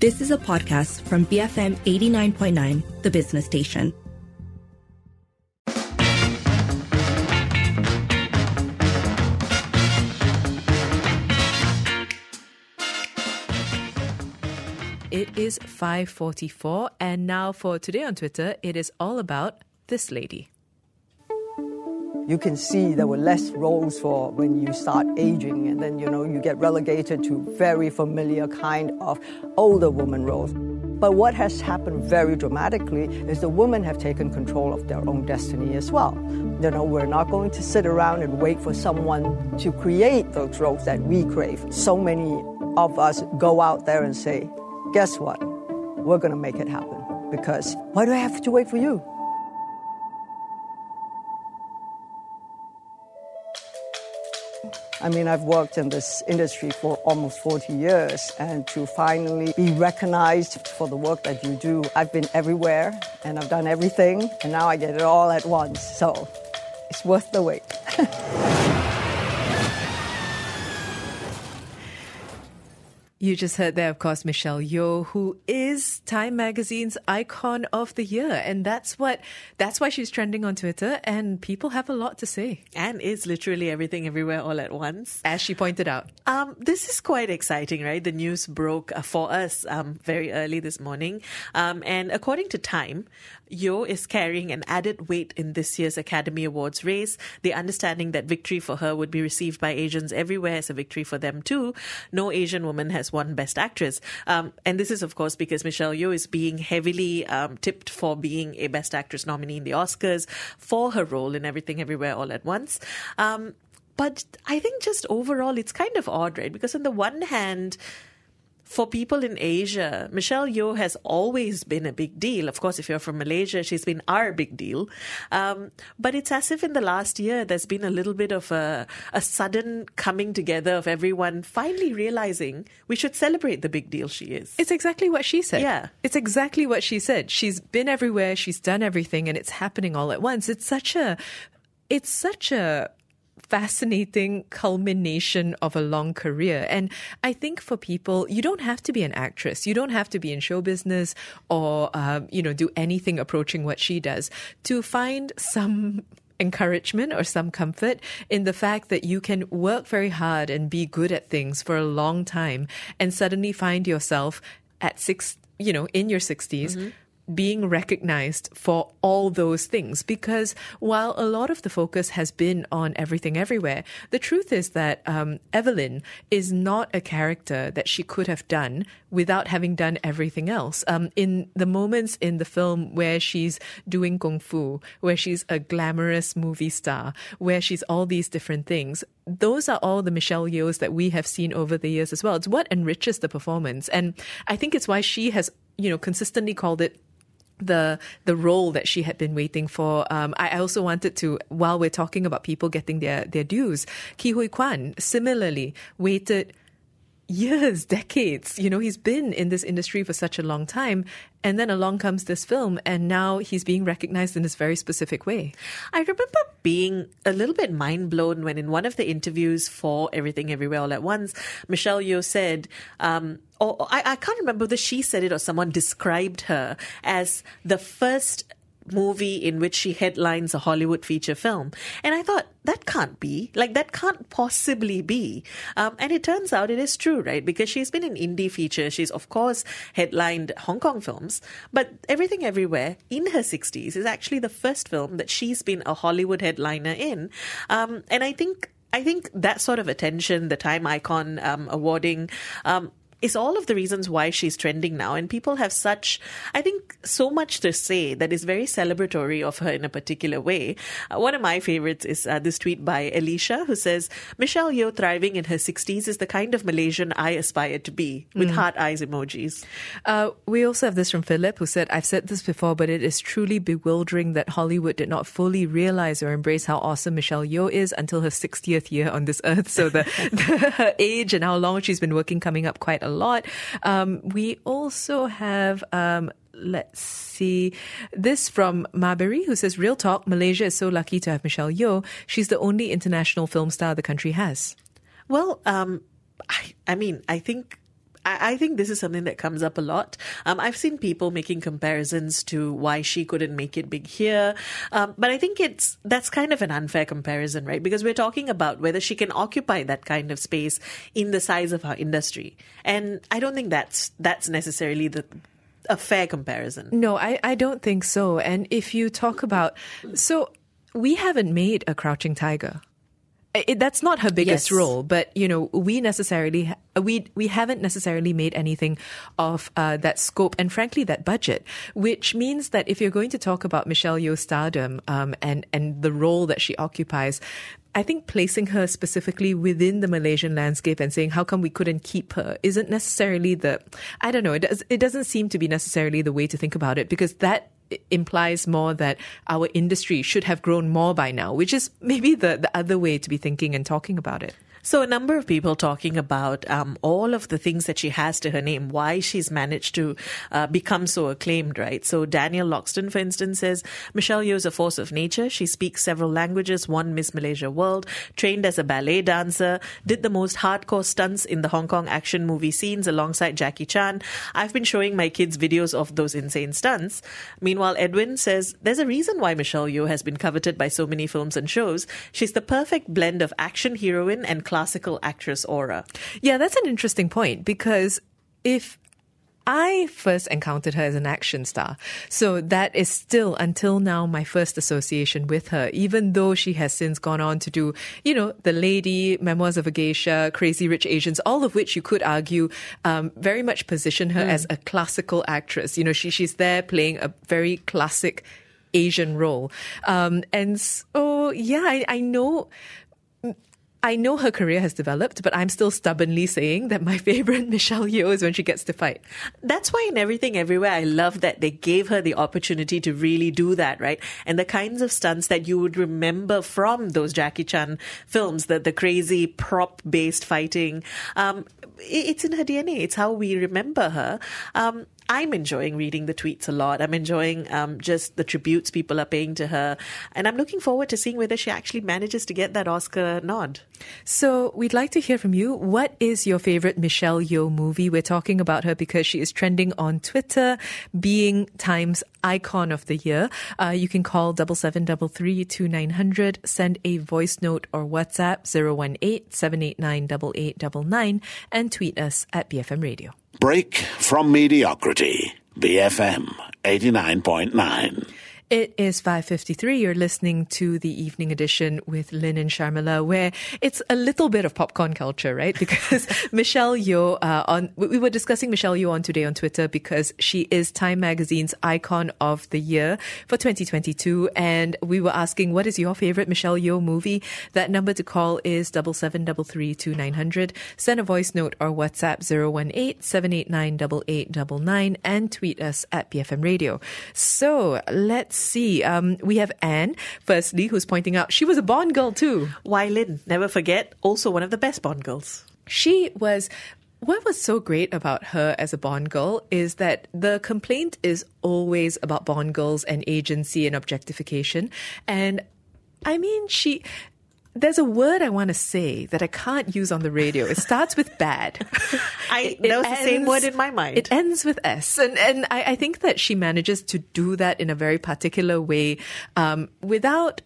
This is a podcast from BFM 89.9, the business station. It is 5:44 and now for today on Twitter it is all about this lady. You can see there were less roles for when you start aging and then you know you get relegated to very familiar kind of older woman roles. But what has happened very dramatically is the women have taken control of their own destiny as well. You know, we're not going to sit around and wait for someone to create those roles that we crave. So many of us go out there and say, guess what? We're going to make it happen. Because why do I have to wait for you? I mean, I've worked in this industry for almost 40 years, and to finally be recognized for the work that you do, I've been everywhere and I've done everything, and now I get it all at once. So it's worth the wait. You just heard there, of course, Michelle Yeoh, who is Time Magazine's icon of the year, and that's what that's why she's trending on Twitter, and people have a lot to say. And is literally everything everywhere all at once, as she pointed out. Um, this is quite exciting, right? The news broke uh, for us um, very early this morning, um, and according to Time, Yeoh is carrying an added weight in this year's Academy Awards race. The understanding that victory for her would be received by Asians everywhere as a victory for them too. No Asian woman has won Best Actress. Um, and this is, of course, because Michelle Yeoh is being heavily um, tipped for being a Best Actress nominee in the Oscars for her role in Everything Everywhere All at Once. Um, but I think just overall, it's kind of odd, right? Because on the one hand, for people in Asia, Michelle Yeoh has always been a big deal. Of course, if you're from Malaysia, she's been our big deal. Um, but it's as if in the last year, there's been a little bit of a, a sudden coming together of everyone finally realizing we should celebrate the big deal she is. It's exactly what she said. Yeah. It's exactly what she said. She's been everywhere, she's done everything, and it's happening all at once. It's such a, it's such a fascinating culmination of a long career. And I think for people, you don't have to be an actress. You don't have to be in show business or, um, you know, do anything approaching what she does to find some encouragement or some comfort in the fact that you can work very hard and be good at things for a long time and suddenly find yourself at six, you know, in your 60s. Mm-hmm being recognized for all those things. Because while a lot of the focus has been on everything everywhere, the truth is that um, Evelyn is not a character that she could have done without having done everything else. Um, in the moments in the film where she's doing kung fu, where she's a glamorous movie star, where she's all these different things, those are all the Michelle Yeohs that we have seen over the years as well. It's what enriches the performance. And I think it's why she has, you know, consistently called it the the role that she had been waiting for. Um, I also wanted to, while we're talking about people getting their their dues, Ke Huy Quan similarly waited years, decades. You know, he's been in this industry for such a long time. And then along comes this film, and now he's being recognized in this very specific way. I remember being a little bit mind blown when, in one of the interviews for Everything Everywhere All at Once, Michelle Yeoh said, um, or I, I can't remember whether she said it or someone described her as the first movie in which she headlines a Hollywood feature film. And I thought, that can't be. Like, that can't possibly be. Um, and it turns out it is true, right? Because she's been in indie features. She's, of course, headlined Hong Kong films. But Everything Everywhere in her 60s is actually the first film that she's been a Hollywood headliner in. Um, and I think I think that sort of attention, the Time Icon um, awarding, um, is all of the reasons why she's trending now. And people have such, I think, so much to say that is very celebratory of her in a particular way. Uh, one of my favorites is uh, this tweet by Alicia, who says, Michelle Yeoh thriving in her 60s is the kind of Malaysian I aspire to be, with mm. heart eyes emojis. Uh, we also have this from Philip, who said, I've said this before, but it is truly bewildering that Hollywood did not fully realize or embrace how awesome Michelle Yeoh is until her 60th year on this earth. So the, the her age and how long she's been working coming up quite a lot. Um, we also have um, let's see this from Marbury, who says, Real talk, Malaysia is so lucky to have Michelle Yeoh. She's the only international film star the country has. Well, um, I, I mean, I think I, I think this is something that comes up a lot. Um, I've seen people making comparisons to why she couldn't make it big here, um, but I think it's that's kind of an unfair comparison, right? Because we're talking about whether she can occupy that kind of space in the size of our industry, and I don't think that's that's necessarily the a fair comparison. No, I, I don't think so. And if you talk about, so we haven't made a Crouching Tiger. It, that's not her biggest Yes. role, but you know, we necessarily we we haven't necessarily made anything of uh, that scope and frankly that budget, which means that if you're going to talk about Michelle Yeoh's stardom um, and and the role that she occupies. I think placing her specifically within the Malaysian landscape and saying how come we couldn't keep her isn't necessarily the I don't know it does it doesn't seem to be necessarily the way to think about it because that implies more that our industry should have grown more by now, which is maybe the, the other way to be thinking and talking about it. So, a number of people talking about um, all of the things that she has to her name, why she's managed to uh, become so acclaimed, right? So, Daniel Loxton, for instance, says Michelle Yeoh is a force of nature. She speaks several languages, won Miss Malaysia World, trained as a ballet dancer, did the most hardcore stunts in the Hong Kong action movie scenes alongside Jackie Chan. I've been showing my kids videos of those insane stunts. Meanwhile, Edwin says there's a reason why Michelle Yeoh has been coveted by so many films and shows. She's the perfect blend of action heroine and classical actress aura. Yeah, that's an interesting point because if I first encountered her as an action star. So that is still until now my first association with her, even though she has since gone on to do, you know, The Lady, Memoirs of a Geisha, Crazy Rich Asians, all of which you could argue um, very much position her as a classical actress. You know, she she's there playing a very classic Asian role. Um, and so, yeah, I, I know. I know her career has developed, but I'm still stubbornly saying that my favorite Michelle Yeoh is when she gets to fight. That's why in everything everywhere I love that they gave her the opportunity to really do that, right? And the kinds of stunts that you would remember from those Jackie Chan films, the the crazy prop based fighting. Um, it- it's in her DNA. It's how we remember her. Um, I'm enjoying reading the tweets a lot. I'm enjoying um, just the tributes people are paying to her, and I'm looking forward to seeing whether she actually manages to get that Oscar nod. So we'd like to hear from you. What is your favorite Michelle Yeoh movie? We're talking about her because she is trending on Twitter, being Time's icon of the year. Uh, you can call double seven double three two nine hundred, send a voice note or WhatsApp 018-789-8899 and tweet us at BFM Radio. Break from mediocrity. BFM 89.9. It is 5.53. You're listening to the evening edition with Lynn and Sharmila, where it's a little bit of popcorn culture, right? Because Michelle Yeoh, uh, on, we were discussing Michelle Yeoh on today on Twitter because she is Time Magazine's icon of the year for 2022. And we were asking, what is your favorite Michelle Yeoh movie? That number to call is double seven double three two nine hundred. Send a voice note or WhatsApp 018-789-8899 and tweet us at BFM Radio. So let's see. Um, we have Anne, firstly, who's pointing out she was a Bond girl too. Wai Lin? Never forget. Also one of the best Bond girls. She was. What was so great about her as a Bond girl is that the complaint is always about Bond girls and agency and objectification. And I mean, she. There's a word I want to say that I can't use on the radio. It starts with bad. I It that was the same word in my mind. It ends with S, and and I, I think that she manages to do that in a very particular way, um, without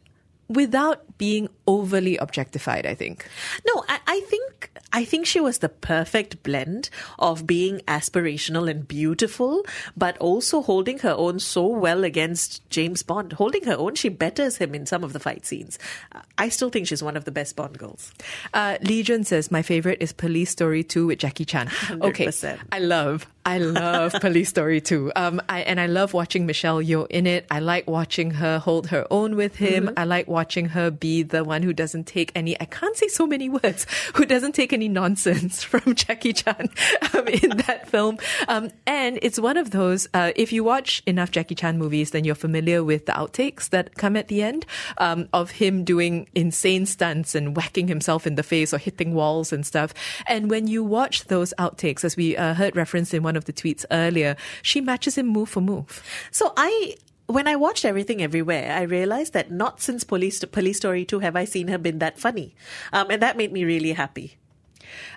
without being overly objectified. I think. No, I, I think I think she was the perfect blend of being aspirational and beautiful, but also holding her own so well against James Bond. Holding her own, she betters him in some of the fight scenes. I still think she's one of the best Bond girls. Uh, Legion says my favorite is Police Story 2 with Jackie Chan. Okay, 100%. I love, I love Police Story 2. Um, I, and I love watching Michelle Yeoh in it. I like watching her hold her own with him. I like watching her be the one who doesn't take any, I can't say so many words, who doesn't take any nonsense from Jackie Chan um, in that film. Um, and it's one of those, uh, if you watch enough Jackie Chan movies, then you're familiar with the outtakes that come at the end um, of him doing insane stunts and whacking himself in the face or hitting walls and stuff. And when you watch those outtakes, as we uh, heard referenced in one of the tweets earlier, she matches him move for move. So I. When I watched Everything Everywhere, I realized that not since Police, Police Story 2 have I seen her been that funny. Um, and that made me really happy.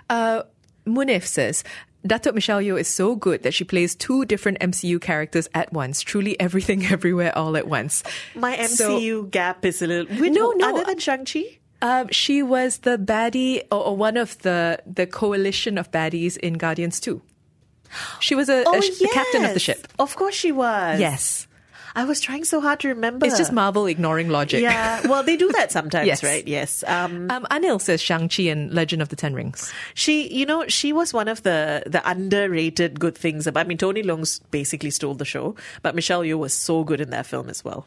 Uh, Munif says, Datuk Michelle Yeoh is so good that she plays two different MCU characters at once. Truly everything, everywhere, all at once. My MCU So- gap is a little. Which, No, no, Other than Shang-Chi? Um, she was the baddie or, or one of the the coalition of baddies in Guardians 2. She was a, a Oh, sh- the captain of the ship. Of course she was. Yes. I was trying so hard to remember. It's just Marvel ignoring logic. Yeah, well, they do that sometimes, Yes. right? Yes. Um, Um, Anil says Shang-Chi and Legend of the Ten Rings. she, you know, she was one of the the underrated good things. About, I mean, Tony Leung's basically stole the show, but Michelle Yeoh was so good in that film as well.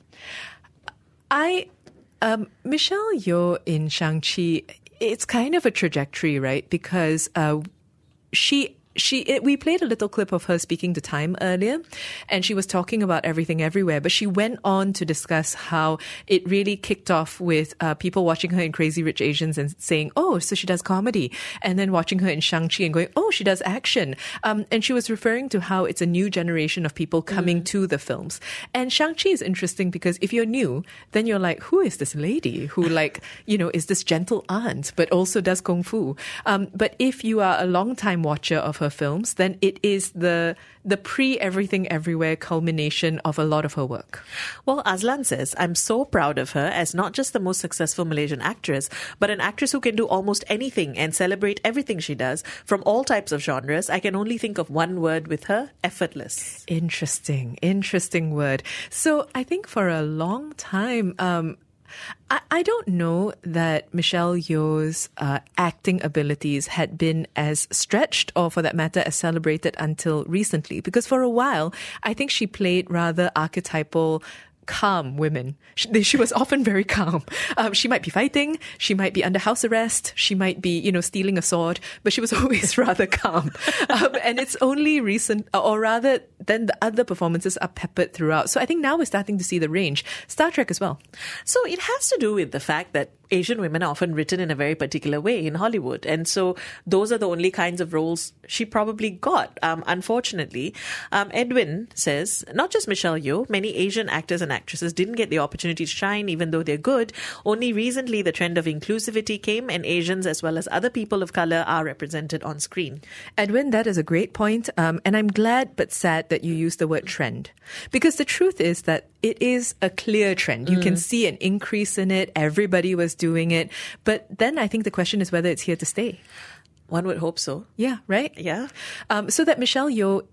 I, um, Michelle Yeoh in Shang-Chi, it's kind of a trajectory, right? Because uh, she. She, it, we played a little clip of her speaking to Time earlier, and she was talking about everything everywhere. But she went on to discuss how it really kicked off with uh, people watching her in Crazy Rich Asians and saying, "Oh, so she does comedy," and then watching her in Shang Chi and going, "Oh, she does action." Um, and she was referring to how it's a new generation of people coming to the films. And Shang Chi is interesting because if you're new, then you're like, "Who is this lady who, like, you know, is this gentle aunt but also does kung fu?" Um, but if you are a long time watcher of her films, then it is the the pre everything everywhere culmination of a lot of her work. Well, Aslan says, I'm so proud of her as not just the most successful Malaysian actress, but an actress who can do almost anything and celebrate everything she does from all types of genres. I can only think of one word with her effortless. Interesting, interesting word. So I think for a long time, um, I, I don't know that Michelle Yeoh's uh, acting abilities had been as stretched or, for that matter, as celebrated until recently. Because for a while, I think she played rather archetypal calm women. She, she was often very calm. Um, she might be fighting, she might be under house arrest, she might be, you know, stealing a sword, but she was always rather calm. Um, and it's only recent, or rather, then the other performances are peppered throughout. So I think now we're starting to see the range. Star Trek as well. So it has to do with the fact that Asian women are often written in a very particular way in Hollywood. And so those are the only kinds of roles she probably got, um, unfortunately. Um, Edwin says, not just Michelle Yeoh, many Asian actors and actresses didn't get the opportunity to shine even though they're good. Only recently the trend of inclusivity came and Asians as well as other people of color are represented on screen. Edwin, that is a great point. Um, and I'm glad but sad that you used the word trend. Because the truth is that it is a clear trend. You can see an increase in it. Everybody was doing it. But then I think the question is whether it's here to stay. One would hope so. Yeah, right? Yeah. Um, so that Michelle Yeoh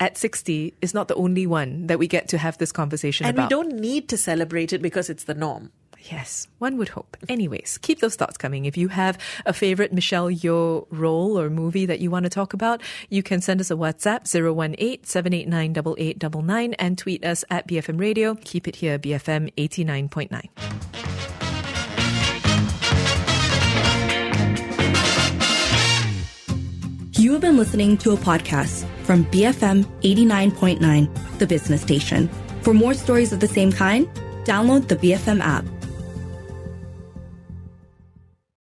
at 60 is not the only one that we get to have this conversation about. And about. we don't need to celebrate it because it's the norm. Yes, one would hope. Anyways, keep those thoughts coming. If you have a favorite Michelle Yeoh role or movie that you want to talk about, you can send us a WhatsApp 018-789-8899 and tweet us at BFM Radio. Keep it here, BFM 89.9. You have been listening to a podcast from BFM 89.9, the business station. For more stories of the same kind, download the BFM app.